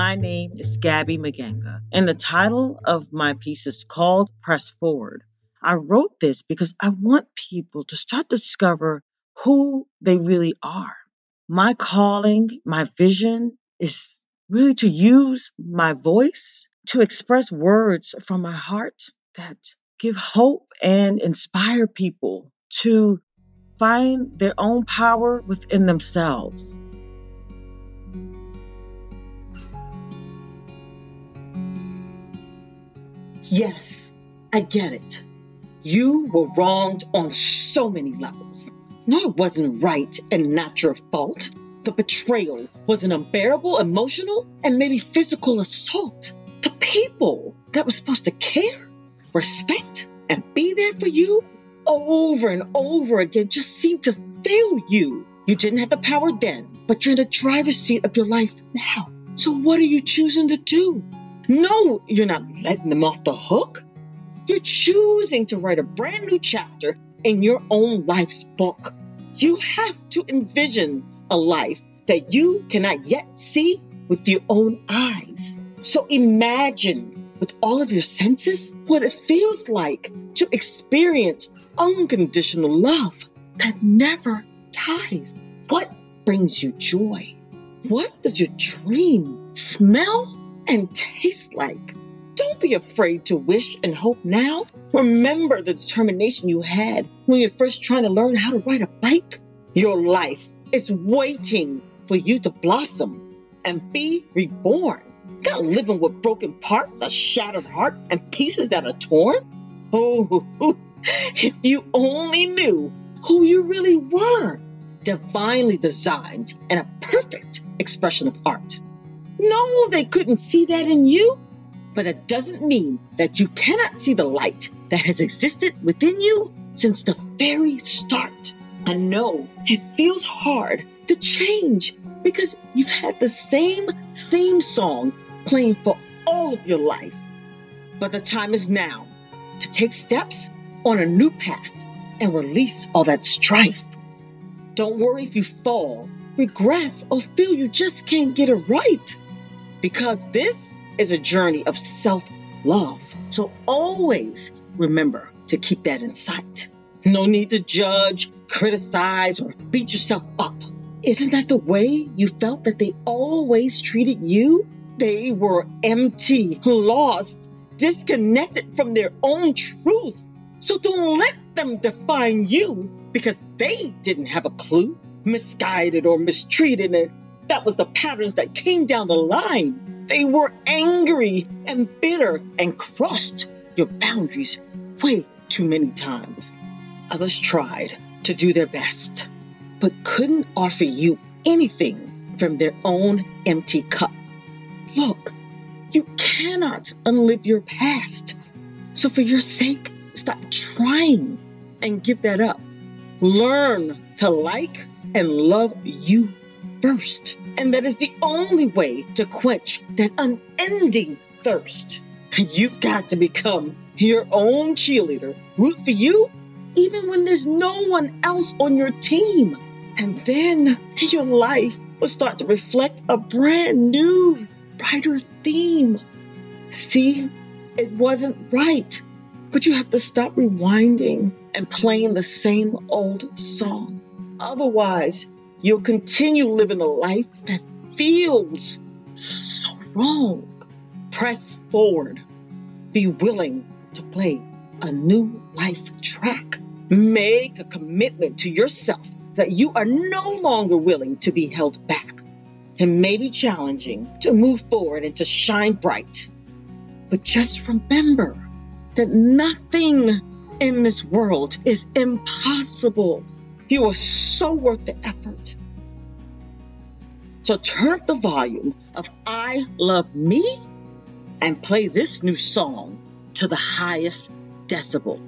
My name is Gabbie Mganga, and the title of my piece is called Press Forward. I wrote this because I want people to start to discover who they really are. My calling, my vision is really to use my voice to express words from my heart that give hope and inspire people to find their own power within themselves. Yes, I get it. You were wronged on so many levels. No, it wasn't right and not your fault. The betrayal was an unbearable emotional and maybe physical assault. The people that were supposed to care, respect, and be there for you over and over again just seemed to fail you. You didn't have the power then, but you're in the driver's seat of your life now. So what are you choosing to do? No, you're not letting them off the hook. You're choosing to write a brand new chapter in your own life's book. You have to envision a life that you cannot yet see with your own eyes. So imagine with all of your senses what it feels like to experience unconditional love that never dies. What brings you joy? What does your dream smell and taste like? Don't be afraid to wish and hope now. Remember the determination you had when you're first trying to learn how to ride a bike. Your life is waiting for you to blossom and be reborn. Not living with broken parts, a shattered heart, and pieces that are torn. Oh, if you only knew who you really were. Divinely designed and a perfect expression of art. No, they couldn't see that in you but it doesn't mean that you cannot see the light that has existed within you since the very start. I know it feels hard to change because you've had the same theme song playing for all of your life. But the time is now to take steps on a new path and release all that strife. Don't worry if you fall, regress, or feel you just can't get it right. Because this is a journey of self love. So always remember to keep that in sight. No need to judge, criticize, or beat yourself up. Isn't that the way you felt that they always treated you? They were empty, lost, disconnected from their own truth. So don't let them define you because they didn't have a clue, misguided or mistreated. And that was the patterns that came down the line. They were angry and bitter and crossed your boundaries way too many times. Others tried to do their best, but couldn't offer you anything from their own empty cup. Look, you cannot unlive your past. So, for your sake, stop trying and give that up. Learn to like and love you first. And that is the only way to quench that unending thirst. You've got to become your own cheerleader. Root for you even when there's no one else on your team. And then your life will start to reflect a brand new, brighter theme. See, it wasn't right, but you have to stop rewinding and playing the same old song. Otherwise, You'll continue living a life that feels so wrong. Press forward. Be willing to play a new life track. Make a commitment to yourself that you are no longer willing to be held back. It may be challenging to move forward and to shine bright. But just remember that nothing in this world is impossible. You are so worth the effort. So turn up the volume of I Love Me and play this new song to the highest decibel.